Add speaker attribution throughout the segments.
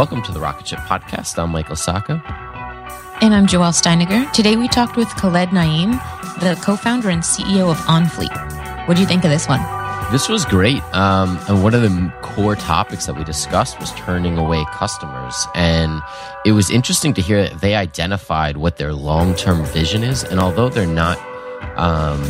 Speaker 1: Welcome to the Rocket Ship Podcast. I'm Michael Sacca.
Speaker 2: And I'm Joelle Steiniger. Today we talked with Khaled Naim, the co founder and CEO of OnFleet. What do you think of this one?
Speaker 1: This was great. Um, and one of the core topics that we discussed was turning away customers. And it was interesting to hear that they identified what their long term vision is. And although they're not, um,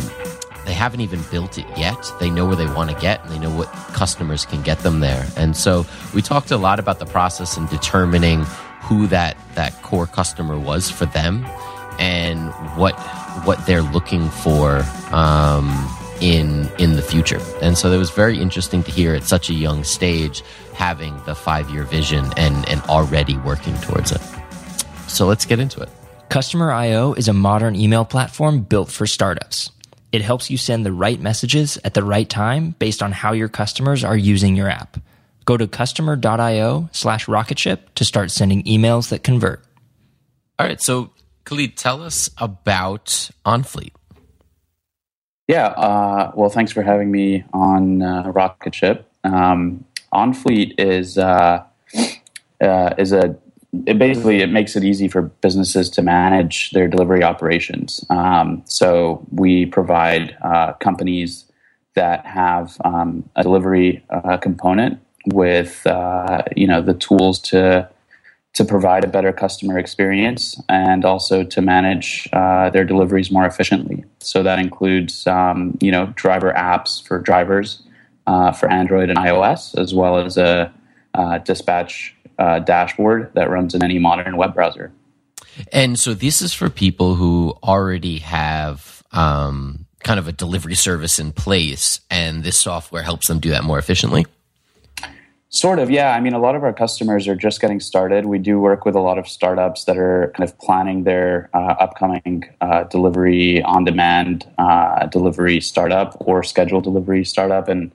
Speaker 1: they haven't even built it yet, they know where they want to get and they know what customers can get them there. And so we talked a lot about the process and determining who that that core customer was for them and what what they're looking for um, in in the future. And so it was very interesting to hear at such a young stage having the five year vision and and already working towards it. So let's get into it.
Speaker 3: Customer IO is a modern email platform built for startups. It helps you send the right messages at the right time based on how your customers are using your app. Go to customer.io slash rocketship to start sending emails that convert.
Speaker 1: All right. So, Khaled, tell us about OnFleet.
Speaker 4: Yeah. Uh, well, thanks for having me on uh, Rocketship. Um, OnFleet is uh, uh, is a it basically it makes it easy for businesses to manage their delivery operations. Um, so we provide uh, companies that have um, a delivery uh, component with uh, you know the tools to to provide a better customer experience and also to manage uh, their deliveries more efficiently. So that includes um, you know driver apps for drivers uh, for Android and iOS, as well as a uh, dispatch uh, dashboard that runs in any modern web browser.
Speaker 1: And so this is for people who already have um,
Speaker 5: kind of a delivery service in place, and this software helps them do that more efficiently?
Speaker 4: Sort of, yeah. I mean, a lot of our customers are just getting started. We do work with a lot of startups that are kind of planning their uh, upcoming uh, delivery on demand uh, delivery startup or scheduled delivery startup, and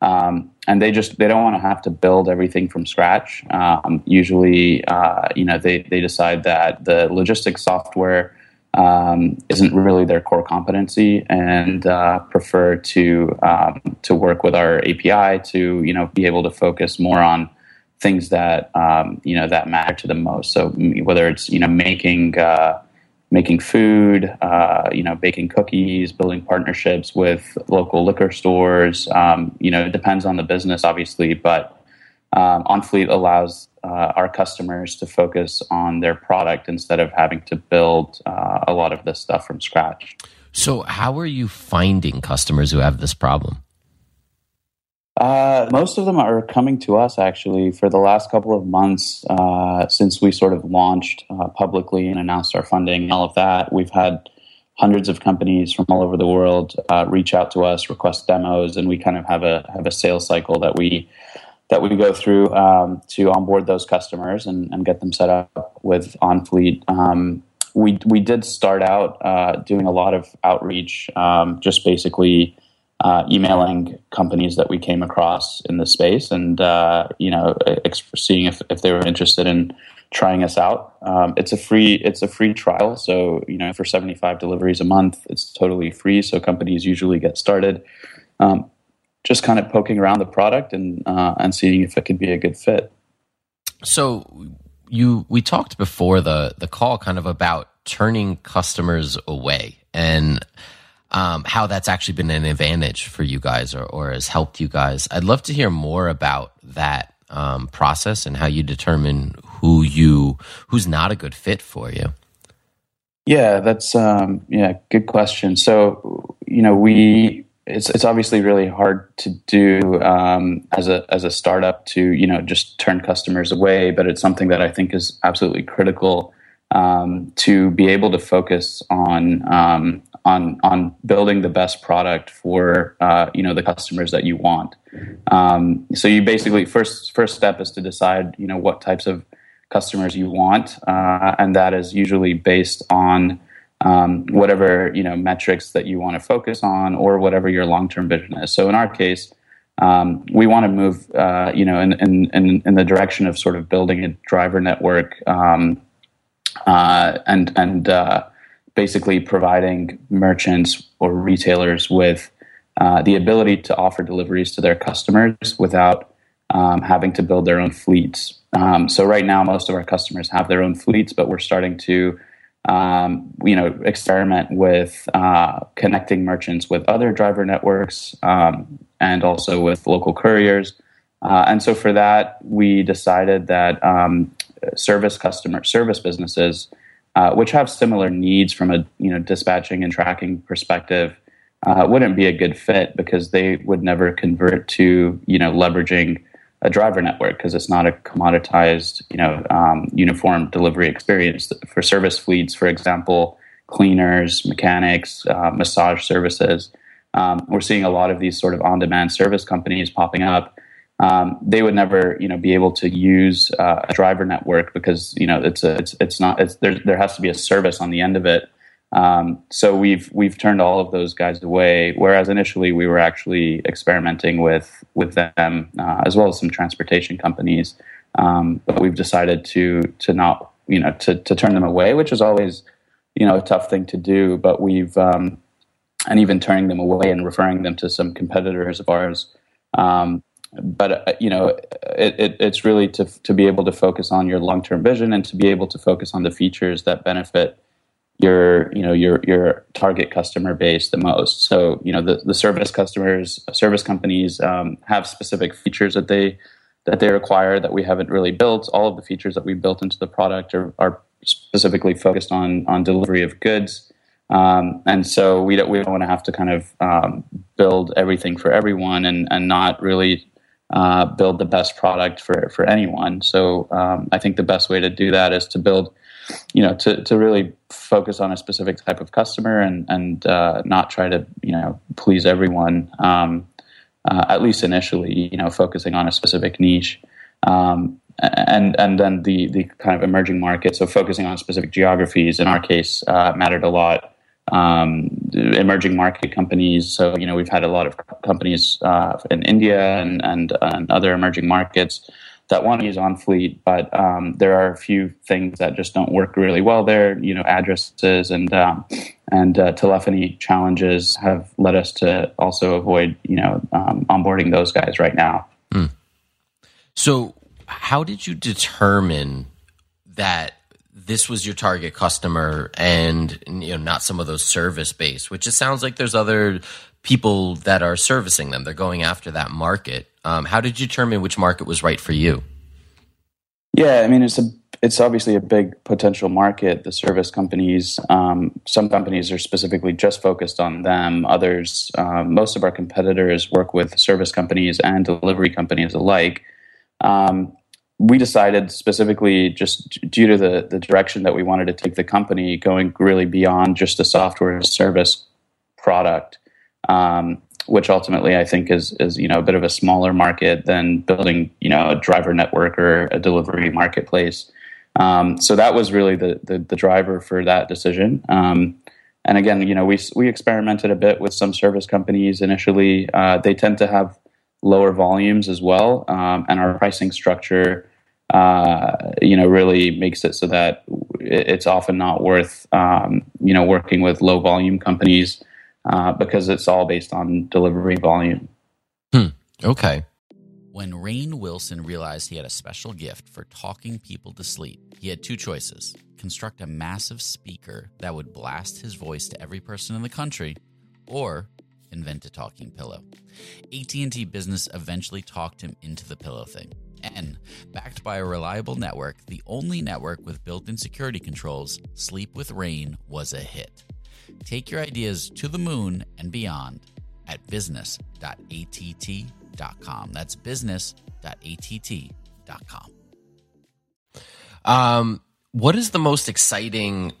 Speaker 4: um, and they just they don't want to have to build everything from scratch. Um, usually, uh, you know, they they decide that the logistics software um, isn't really their core competency and uh, prefer to um, to work with our API to you know be able to focus more on things that um, you know that matter to them most. So whether it's you know making uh, making food, uh, you know baking cookies, building partnerships with local liquor stores, um, you know it depends on the business obviously, but um, OnFleet allows uh, our customers to focus on their product instead of having to build uh, a lot of this stuff from scratch.
Speaker 5: So, how are you finding customers who have this problem?
Speaker 4: Uh, most of them are coming to us actually for the last couple of months uh, since we sort of launched uh, publicly and announced our funding and all of that. We've had hundreds of companies from all over the world uh, reach out to us, request demos, and we kind of have a have a sales cycle that we that we go through um, to onboard those customers and, and, get them set up with OnFleet. Um, we we did start out uh, doing a lot of outreach, um, just basically uh, emailing companies that we came across in the space, and uh, you know, seeing if, if they were interested in trying us out. Um, it's a free it's a free trial, so you know, for seventy five deliveries a month, it's totally free. So companies usually get started. Um, just kind of poking around the product and uh, and seeing if it could be a good fit.
Speaker 5: So you we talked before the the call kind of about turning customers away and um, how that's actually been an advantage for you guys or, or has helped you guys. I'd love to hear more about that um, process and how you determine who you who's not a good fit for you.
Speaker 4: Yeah, that's um, yeah, good question. So you know we it's it's obviously really hard to do um, as a as a startup to you know just turn customers away, but it's something that I think is absolutely critical um, to be able to focus on um, on on building the best product for uh, you know the customers that you want. Um, so you basically first first step is to decide you know what types of customers you want, uh, and that is usually based on um, whatever you know metrics that you want to focus on or whatever your long-term vision is. So in our case, um, we want to move uh, you know in, in, in, in, the direction of sort of building a driver network um, uh, and and uh, basically providing merchants or retailers with uh, the ability to offer deliveries to their customers without um, having to build their own fleets. Um, so right now, most of our customers have their own fleets, but we're starting to um, you know, experiment with uh, connecting merchants with other driver networks um, and also with local couriers. Uh, and so for that, we decided that um, service customer service businesses, uh, which have similar needs from a you know dispatching and tracking perspective, uh, wouldn't be a good fit because they would never convert to you know leveraging a driver network because it's not a commoditized, you know, um, uniform delivery experience. For service fleets, for example, cleaners, mechanics, uh, massage services, um, we're seeing a lot of these sort of on-demand service companies popping up. Um, they would never, you know, be able to use uh, a driver network because you know it's a, it's it's not it's, there. There has to be a service on the end of it um, so we've we've turned all of those guys away. Whereas initially we were actually experimenting with with them uh, as well as some transportation companies. Um, but we've decided to to not you know to to turn them away, which is always you know a tough thing to do. But we've um, and even turning them away and referring them to some competitors of ours. Um, but uh, you know, it, it, it's really to to be able to focus on your long term vision and to be able to focus on the features that benefit your you know your your target customer base the most. So you know the, the service customers, service companies um, have specific features that they that they require that we haven't really built. All of the features that we built into the product are, are specifically focused on on delivery of goods. Um, and so we don't, we don't want to have to kind of um, build everything for everyone and, and not really uh, build the best product for, for anyone. So um, I think the best way to do that is to build you know, to, to really focus on a specific type of customer and and uh, not try to you know please everyone. Um, uh, at least initially, you know, focusing on a specific niche. Um, and and then the the kind of emerging market. so focusing on specific geographies in our case uh, mattered a lot. Um, emerging market companies, so you know we've had a lot of companies uh, in India and, and, and other emerging markets that want to use OnFleet, but um, there are a few things that just don't work really well there. You know, addresses and um, and uh, telephony challenges have led us to also avoid you know um, onboarding those guys right now. Mm.
Speaker 5: So, how did you determine that this was your target customer and you know not some of those service based? Which it sounds like there's other people that are servicing them. They're going after that market. Um, how did you determine which market was right for you?
Speaker 4: Yeah, I mean it's a it's obviously a big potential market. The service companies, um, some companies are specifically just focused on them. Others, um, most of our competitors work with service companies and delivery companies alike. Um, we decided specifically just due to the, the direction that we wanted to take the company, going really beyond just a software service product. Um, which ultimately I think is is you know a bit of a smaller market than building you know a driver network or a delivery marketplace. Um, so that was really the, the, the driver for that decision. Um, and again, you know, we we experimented a bit with some service companies initially. Uh, they tend to have lower volumes as well, um, and our pricing structure, uh, you know, really makes it so that it's often not worth um, you know working with low volume companies uh, because it's all based on delivery volume.
Speaker 5: Hmm. Okay.
Speaker 1: When Rainn Wilson realized he had a special gift for talking people to sleep, he had two choices construct a massive speaker that would blast his voice to every person in the country, or invent a talking pillow. AT&T Business eventually talked him into the pillow thing. And backed by a reliable network, the only network with built-in security controls, Sleep with Rain was a hit. Take your ideas to the moon and beyond at business.att.com. That's business.att.com.
Speaker 5: Um, what is the most exciting,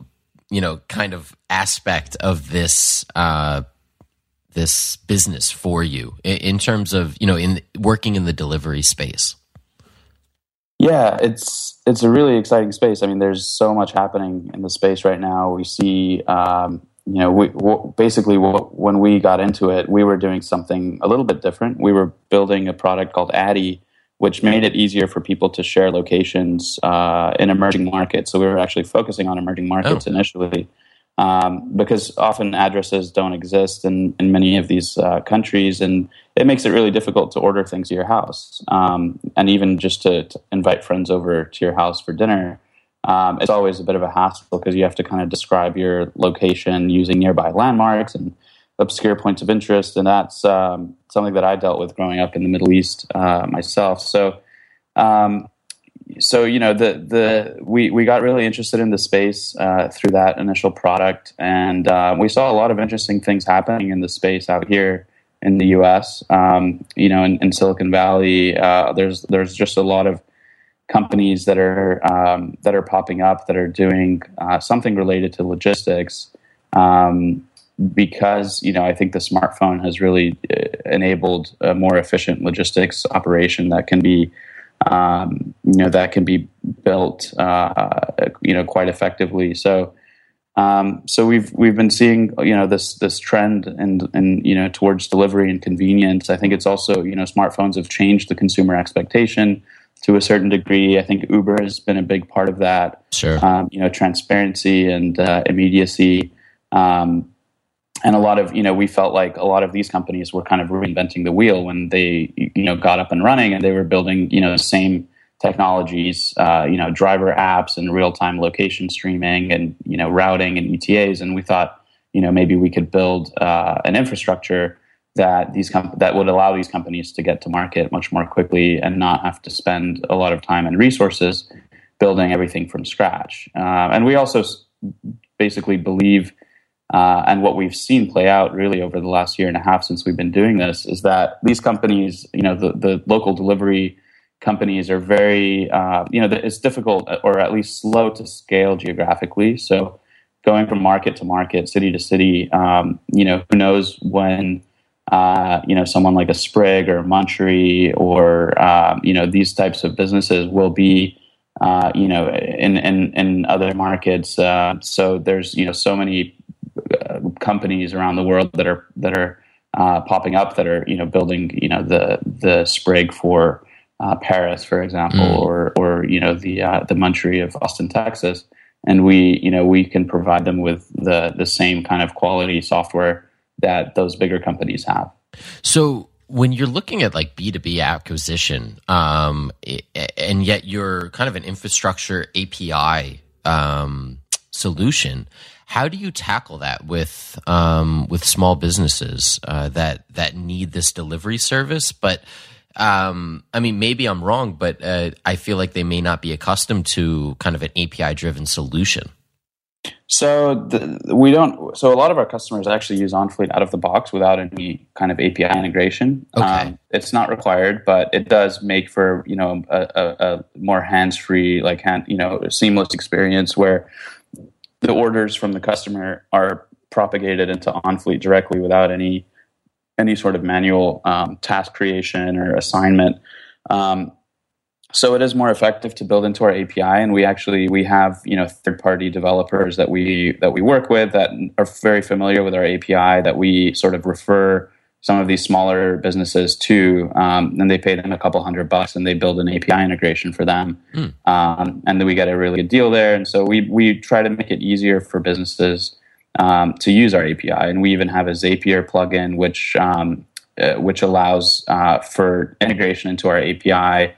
Speaker 5: you know, kind of aspect of this uh, this business for you in, in terms of you know in working in the delivery space?
Speaker 4: Yeah, it's it's a really exciting space. I mean, there's so much happening in the space right now. We see um, you know, we basically when we got into it, we were doing something a little bit different. We were building a product called Addy, which made it easier for people to share locations uh, in emerging markets. So we were actually focusing on emerging markets oh. initially, um, because often addresses don't exist in, in many of these uh, countries, and it makes it really difficult to order things to your house, um, and even just to, to invite friends over to your house for dinner. Um, it's always a bit of a hassle because you have to kind of describe your location using nearby landmarks and obscure points of interest, and that's um, something that I dealt with growing up in the Middle East uh, myself. So, um, so you know, the the we we got really interested in the space uh, through that initial product, and uh, we saw a lot of interesting things happening in the space out here in the U.S. Um, you know, in, in Silicon Valley, uh, there's there's just a lot of companies that are um, that are popping up that are doing uh, something related to logistics um, because you know I think the smartphone has really uh, enabled a more efficient logistics operation that can be um, you know that can be built uh, you know quite effectively so um, so we've we've been seeing you know this this trend and and you know towards delivery and convenience I think it's also you know smartphones have changed the consumer expectation to a certain degree. I think Uber has been a big part of that.
Speaker 5: Sure.
Speaker 4: Um, you know, transparency and uh, immediacy. Um, and a lot of, you know, we felt like a lot of these companies were kind of reinventing the wheel when they, you know, got up and running and they were building, you know, the same technologies, uh, you know, driver apps and real time location streaming and, you know, routing and ETAs. And we thought, you know, maybe we could build uh, an infrastructure that these com- that would allow these companies to get to market much more quickly and not have to spend a lot of time and resources building everything from scratch. Uh, and we also basically believe, uh, and what we've seen play out really over the last year and a half since we've been doing this, is that these companies, you know, the, the local delivery companies are very, uh, you know, it's difficult or at least slow to scale geographically. So going from market to market, city to city, um, you know, who knows when, uh, you know, someone like a Sprig or Munchery or, um, you know, these types of businesses will be, uh, you know, in, in, in other markets. Uh, so there's, you know, so many uh, companies around the world that are, that are, uh, popping up that are, you know, building, you know, the, the Sprig for, uh, Paris, for example, mm. or, or, you know, the, the Munchery of Austin, Texas and we you know we can provide them with the the same kind of quality software that those bigger companies have
Speaker 5: so when you're looking at like b2b acquisition um, and yet you're kind of an infrastructure api um, solution how do you tackle that with um, with small businesses uh, that that need this delivery service but um, I mean, maybe I'm wrong, but uh, I feel like they may not be accustomed to kind of an API driven solution.
Speaker 4: So the, we don't. So a lot of our customers actually use OnFleet out of the box without any kind of API integration.
Speaker 5: Okay. Um,
Speaker 4: it's not required, but it does make for you know a, a, a more hands free, like hand, you know, seamless experience where the orders from the customer are propagated into OnFleet directly without any any sort of manual um, task creation or assignment. Um, so it is more effective to build into our API, and we actually we have you know third party developers that we that we work with that are very familiar with our API that we sort of refer some of these smaller businesses to, um, and they pay them a couple hundred bucks, and they build an API integration for them, mm. um, and then we get a really good deal there. And so we we try to make it easier for businesses um, to use our API. And we even have a Zapier plugin, which um, uh, which allows uh, for integration into our API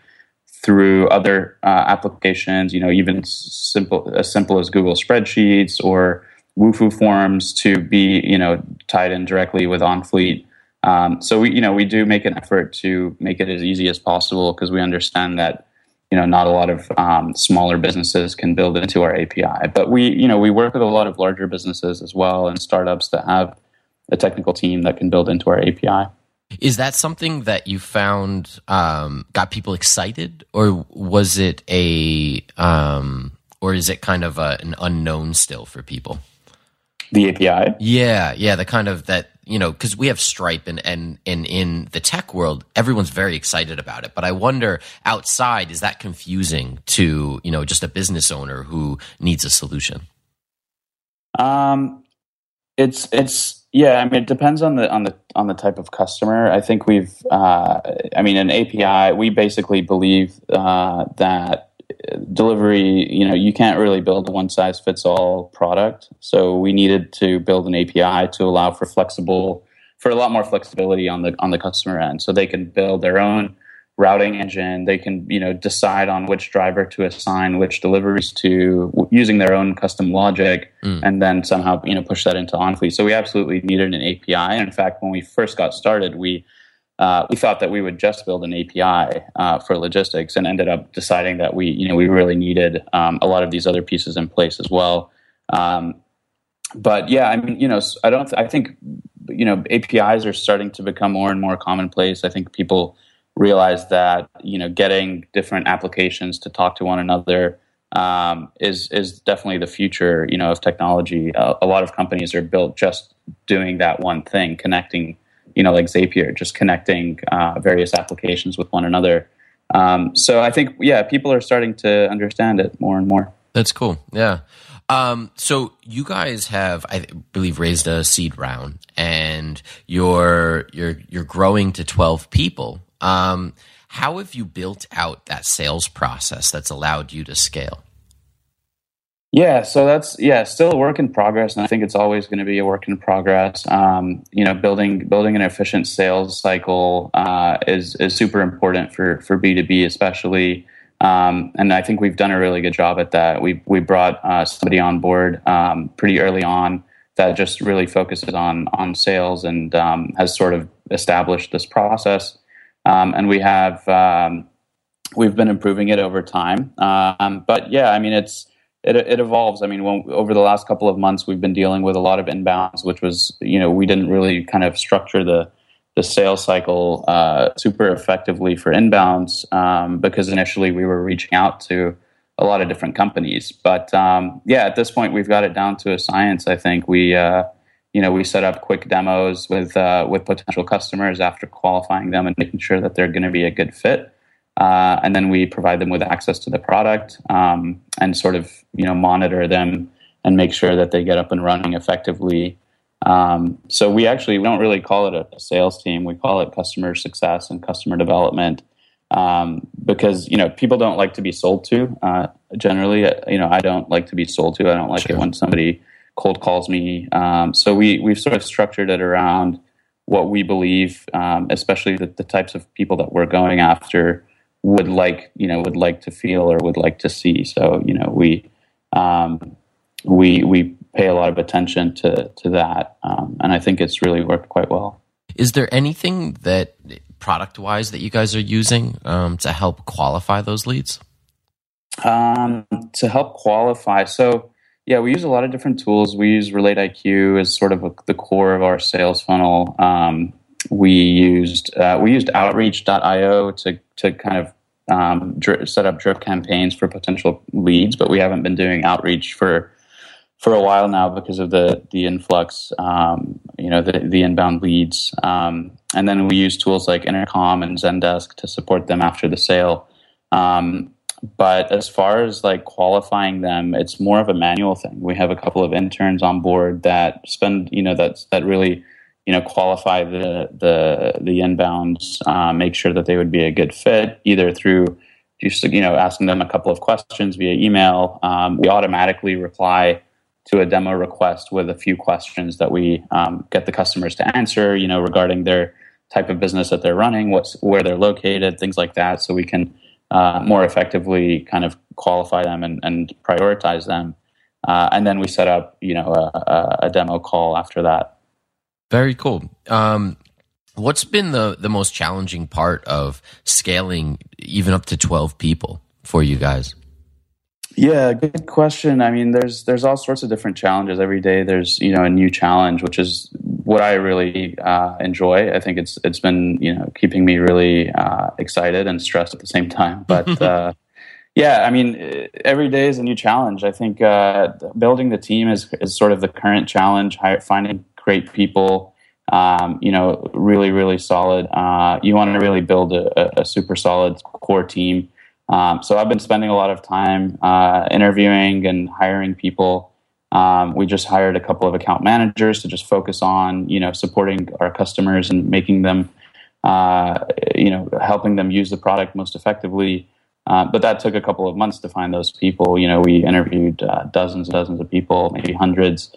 Speaker 4: through other uh, applications. You know, even simple as simple as Google Spreadsheets or Wufoo Forms to be you know tied in directly with OnFleet. Um, so we you know we do make an effort to make it as easy as possible because we understand that you know not a lot of um, smaller businesses can build into our API. But we you know we work with a lot of larger businesses as well and startups that have a technical team that can build into our API.
Speaker 5: Is that something that you found um, got people excited, or was it a, um, or is it kind of a, an unknown still for people?
Speaker 4: The API.
Speaker 5: Yeah, yeah, the kind of that you know, because we have Stripe and, and, and in the tech world, everyone's very excited about it. But I wonder outside, is that confusing to, you know, just a business owner who needs a solution?
Speaker 4: Um, it's, it's, yeah, I mean, it depends on the, on the, on the type of customer. I think we've, uh, I mean, an API, we basically believe, uh, that delivery, you know, you can't really build a one size fits all product. So we needed to build an API to allow for flexible, for a lot more flexibility on the on the customer end. So they can build their own routing engine. They can, you know, decide on which driver to assign which deliveries to using their own custom logic, mm. and then somehow, you know, push that into OnFleet. So we absolutely needed an API. And in fact, when we first got started, we uh, we thought that we would just build an API uh, for logistics, and ended up deciding that we, you know, we really needed um, a lot of these other pieces in place as well. Um, but yeah, I mean, you know, I don't. Th- I think you know APIs are starting to become more and more commonplace. I think people realize that you know getting different applications to talk to one another um, is is definitely the future. You know, of technology. Uh, a lot of companies are built just doing that one thing, connecting you know, like Zapier, just connecting uh, various applications with one another. Um, so I think, yeah, people are starting to understand it more and more.
Speaker 5: That's cool. Yeah. Um, so you guys have, I believe, raised a seed round, and you're you're you're growing to twelve people. Um, how have you built out that sales process that's allowed you to scale?
Speaker 4: Yeah, so that's yeah, still a work in progress, and I think it's always going to be a work in progress. Um, you know, building building an efficient sales cycle uh, is is super important for for B two B, especially. Um, and I think we've done a really good job at that. We we brought uh, somebody on board um, pretty early on that just really focuses on on sales and um, has sort of established this process. Um, and we have um, we've been improving it over time. But yeah, I mean it's it, it evolves. I mean, when, over the last couple of months, we've been dealing with a lot of inbounds, which was, you know, we didn't really kind of structure the the sales cycle uh, super effectively for inbounds um, because initially we were reaching out to a lot of different companies. But um, yeah, at this point we've got it down to a science. I think we uh, you know we set up quick demos with uh, with potential customers after qualifying them and making sure that they're going to be a good fit. Uh, and then we provide them with access to the product um, and sort of you know monitor them and make sure that they get up and running effectively um, so we actually we don't really call it a, sales team. We call it customer success and customer development um, because you know people don't like to be sold to. Uh, generally, you know I don't like to be sold to. I don't like sure. it when somebody cold calls me. Um, so we we've sort of structured it around what we believe, um, especially the, the types of people that we're going after would like you know would like to feel or would like to see. So you know we um, we we pay a lot of attention to to that, um, and I think it's really worked quite well.
Speaker 5: Is there anything that product wise that you guys are using um, to help qualify those leads?
Speaker 4: Um, to help qualify, so yeah, we use a lot of different tools. We use Relate IQ as sort of a, the core of our sales funnel. Um, we used uh, we used Outreach.io to to kind of um, set up drip campaigns for potential leads, but we haven't been doing outreach for for a while now because of the the influx, um, you know, the the inbound leads, um, and then we use tools like Intercom and Zendesk to support them after the sale. Um, but as far as like qualifying them, it's more of a manual thing. We have a couple of interns on board that spend, you know, that that really, you know, qualify the the the inbounds, uh, make sure that they would be a good fit, either through just you know asking them a couple of questions via email. Um, we automatically reply to a demo request with a few questions that we um, get the customers to answer, you know, regarding their type of business that they're running, what's where they're located, things like that, so we can uh, more effectively kind of qualify them and, and prioritize them. Uh, and then we set up, you know, a, a, demo call after that.
Speaker 5: Very cool. Um, what's been the the most challenging part of scaling even up to twelve people for you guys?
Speaker 4: Yeah, good question. I mean, there's there's all sorts of different challenges every day. There's you know a new challenge, which is what I really uh, enjoy. I think it's it's been you know keeping me really uh, excited and stressed at the same time. But uh, yeah, I mean, every day is a new challenge. I think uh, building the team is is sort of the current challenge. Finding great people, um, you know, really really solid. Uh, you want to really build a, a super solid core team. Um, so I've been spending a lot of time uh, interviewing and hiring people. Um, we just hired a couple of account managers to just focus on you know supporting our customers and making them uh, you know helping them use the product most effectively. Uh, but that took a couple of months to find those people. You know, we interviewed uh, dozens and dozens of people, maybe hundreds.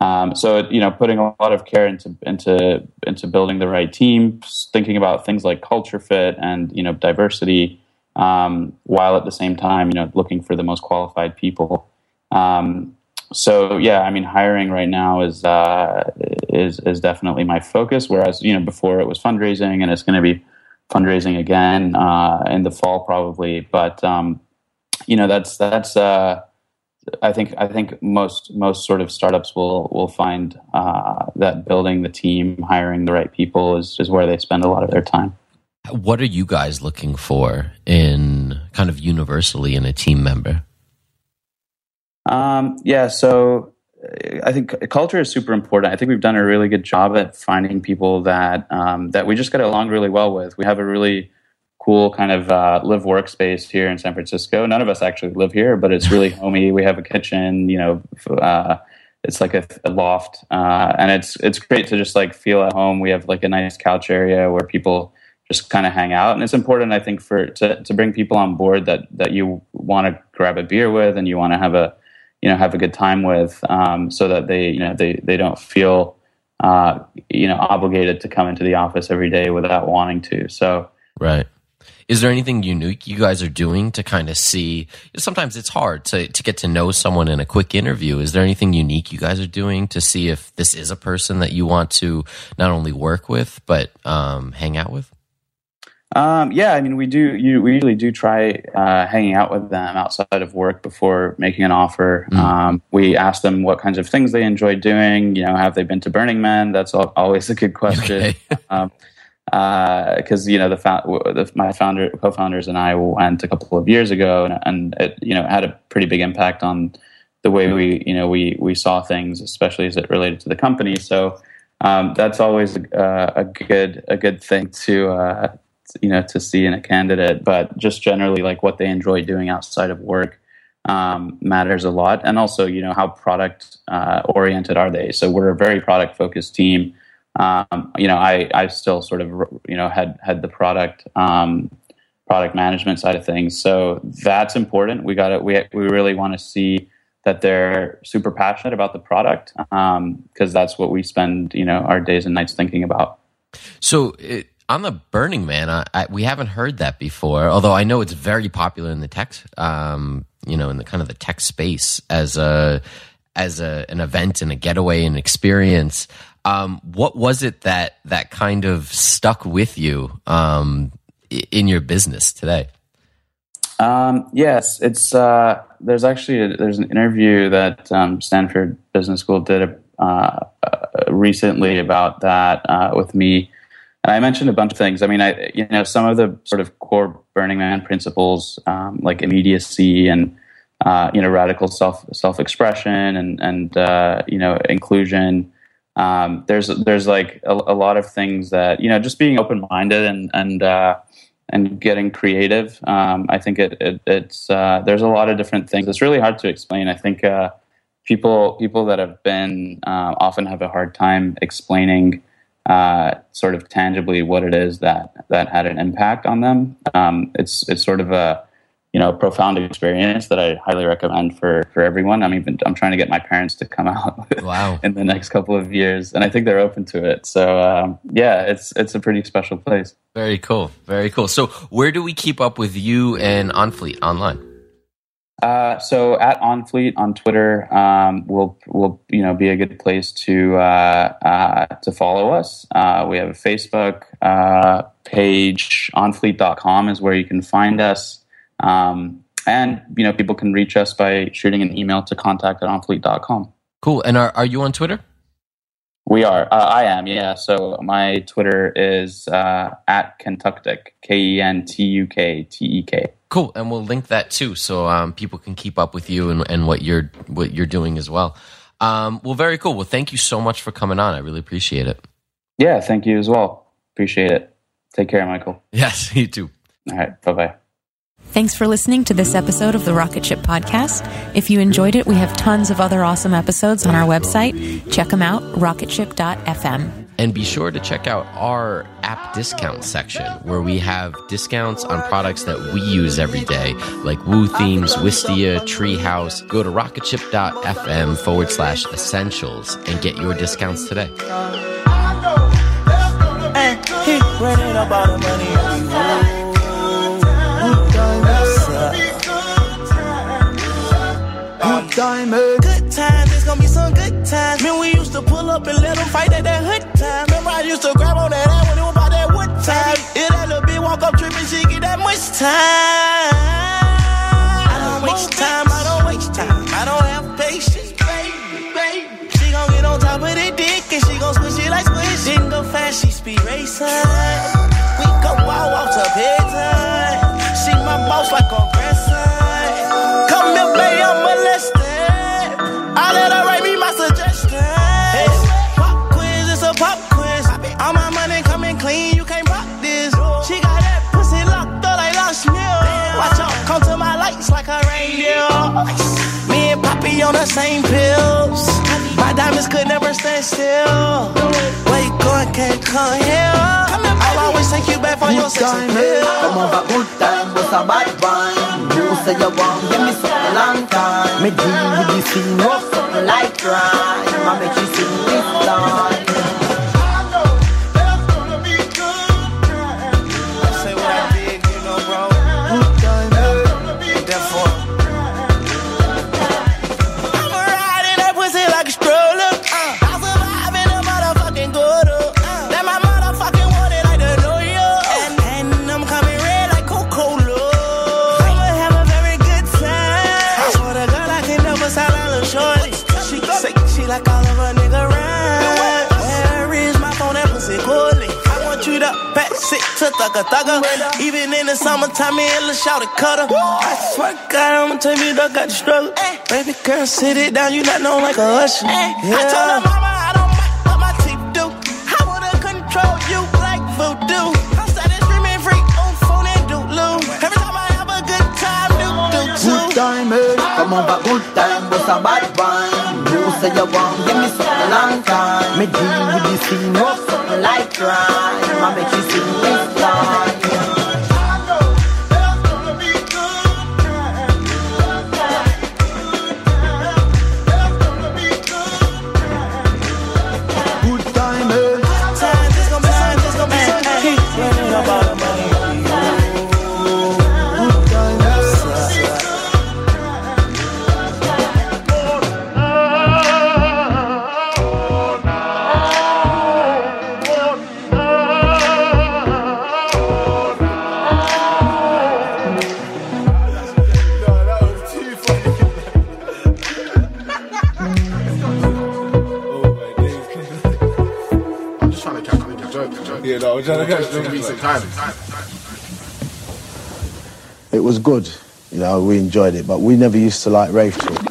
Speaker 4: Um, so you know, putting a lot of care into into into building the right team, thinking about things like culture fit and you know diversity um, while at the same time, you know, looking for the most qualified people. Um, so yeah, I mean, hiring right now is uh, is is definitely my focus. Whereas you know before it was fundraising, and it's going to be fundraising again uh, in the fall probably. But um, you know that's that's uh, I think I think most most sort of startups will will find uh, that building the team, hiring the right people is is where they spend a lot of their time.
Speaker 5: What are you guys looking for in kind of universally in a team member?
Speaker 4: Um, yeah, so I think culture is super important. I think we've done a really good job at finding people that um, that we just get along really well with. We have a really cool kind of uh, live workspace here in San Francisco. None of us actually live here, but it's really homey. We have a kitchen, you know. Uh, it's like a, a loft, uh, and it's it's great to just like feel at home. We have like a nice couch area where people just kind of hang out. And it's important, I think, for to, to bring people on board that that you want to grab a beer with and you want to have a you know have a good time with, um, so that they you know they they don't feel uh, you know obligated to come into the office every day without wanting to. So
Speaker 5: right. Is there anything unique you guys are doing to kind of see? Sometimes it's hard to, to get to know someone in a quick interview. Is there anything unique you guys are doing to see if this is a person that you want to not only work with, but um, hang out with?
Speaker 4: Um, yeah, I mean, we do. You, we usually do try uh, hanging out with them outside of work before making an offer. Mm. Um, we ask them what kinds of things they enjoy doing. You know, have they been to Burning Man? That's always a good question. Okay. um, because uh, you know the, the, my founder co-founders and I went a couple of years ago and, and it you know had a pretty big impact on the way we you know we we saw things especially as it related to the company. So um, that's always a, a, good a good thing to uh, you know to see in a candidate. But just generally like what they enjoy doing outside of work um, matters a lot. And also you know how product uh, oriented are they? So we're a very product focused team um, you know, I, I still sort of, you know, had, had the product, um, product management side of things. So that's important. We got it. We, we really want to see that they're super passionate about the product. Um, cause that's what we spend, you know, our days and nights thinking about.
Speaker 5: So it, on the Burning Man, I, I, we haven't heard that before. Although I know it's very popular in the tech, um, you know, in the kind of the tech space as a as a, an event and a getaway and experience. Um, what was it that that kind of stuck with you um, in your business today?
Speaker 4: Um, yes, it's uh, there's actually a, there's an interview that um, Stanford Business School did uh, uh, recently about that uh, with me, and I mentioned a bunch of things. I mean, I you know some of the sort of core Burning Man principles um, like immediacy and uh, you know radical self self expression and and uh, you know inclusion um, there's there's like a, a, lot of things that you know just being open minded and and uh, and getting creative. Um, I think it, it it's uh, there's a lot of different things. It's really hard to explain. I think uh, people people that have been uh, often have a hard time explaining uh, sort of tangibly what it is that that had an impact on them. Um, it's it's sort of a you know, profound experience that I highly recommend for for everyone. I'm even I'm trying to get my parents to come out
Speaker 5: wow.
Speaker 4: in the next couple of years, and I think they're open to it. So um, yeah, it's it's a pretty special place.
Speaker 5: Very cool, very cool. So where do we keep up with you and OnFleet online?
Speaker 4: Uh, so at OnFleet on Twitter um, will will you know be a good place to uh, uh, to follow us. Uh, we have a Facebook uh, page. OnFleet.com is where you can find us. Um, and you know, people can reach us by shooting an email to contact at onfleet.com.
Speaker 5: Cool. And are, are you on Twitter?
Speaker 4: We are. Uh, I am, yeah. So my Twitter is uh, at Kentuktek, K E N T U K T E K.
Speaker 5: Cool, and we'll link that too, so um, people can keep up with you and, and what you're what you're doing as well. Um, well, very cool. Well, thank you so much for coming on. I really appreciate it.
Speaker 4: Yeah, thank you as well. Appreciate it. Take care, Michael.
Speaker 5: Yes, you too.
Speaker 4: All right. Bye bye.
Speaker 2: Thanks for listening to this episode of the Rocket Ship Podcast. If you enjoyed it, we have tons of other awesome episodes on our website. Check them out, rocketship.fm.
Speaker 5: And be sure to check out our app discount section where we have discounts on products that we use every day, like Woo Themes, Wistia, Treehouse. Go to rocketship.fm forward slash essentials and get your discounts today.
Speaker 6: Diamond. Good times, it's gonna be some good times. Man, we used to pull up and let them fight at that hood time. Remember, I used to grab on that ass when it was about that wood time. If that little bitch walk up tripping, she get that much time. I don't waste time, I don't waste time. I don't have patience, baby, baby. She gon' get on top of the dick and she gon' switch it like squish. Didn't go fast, she speed racing. Me Poppy on the same pills. My diamonds could never stand still. Where you going, can't come here. I'll always take you back for your sex appeal.
Speaker 7: Come over, good time, was a bad one. You say you want, give me something long time. Me deal with this thing, no something like crime. I make you sing this
Speaker 6: to God, I'ma tell you, I got the struggle. Baby girl, sit it down, you not known like a usher. Yeah. I told her mama I don't mind what my teeth do. I wanna control you like voodoo. I'm started screaming freak on phone and doodloo. Every time I have a good time, do do too.
Speaker 7: Good time, eh? Come on back, good time, but a bad wine. You say you want, give me something long time. Me deal with the scene, rough something like crime. I make you sing
Speaker 8: timing.
Speaker 9: It was good, you know, we enjoyed it, but we never used to like rave talk.